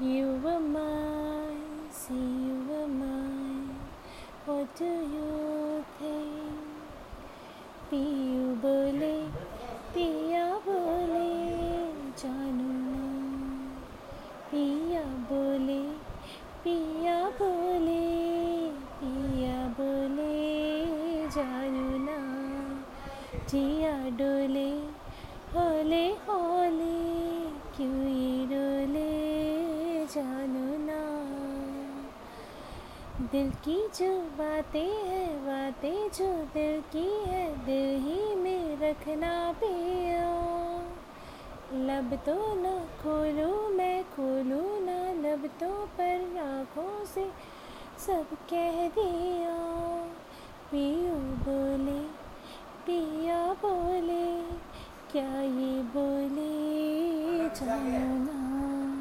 You were mine, see you were mine. What do you think? Be you bully, be a bully, বলে Be a bully, be a bully, be a bully, না টিয়া ডোলে holy, হয় जानू ना। दिल की जो बातें हैं बातें जो दिल की है दिल ही में रखना पिया। लब तो न खोलूं मैं खोलूं ना लब तो पर आँखों से सब कह दिया। पियो बोले पिया बोले क्या ये बोले? जाना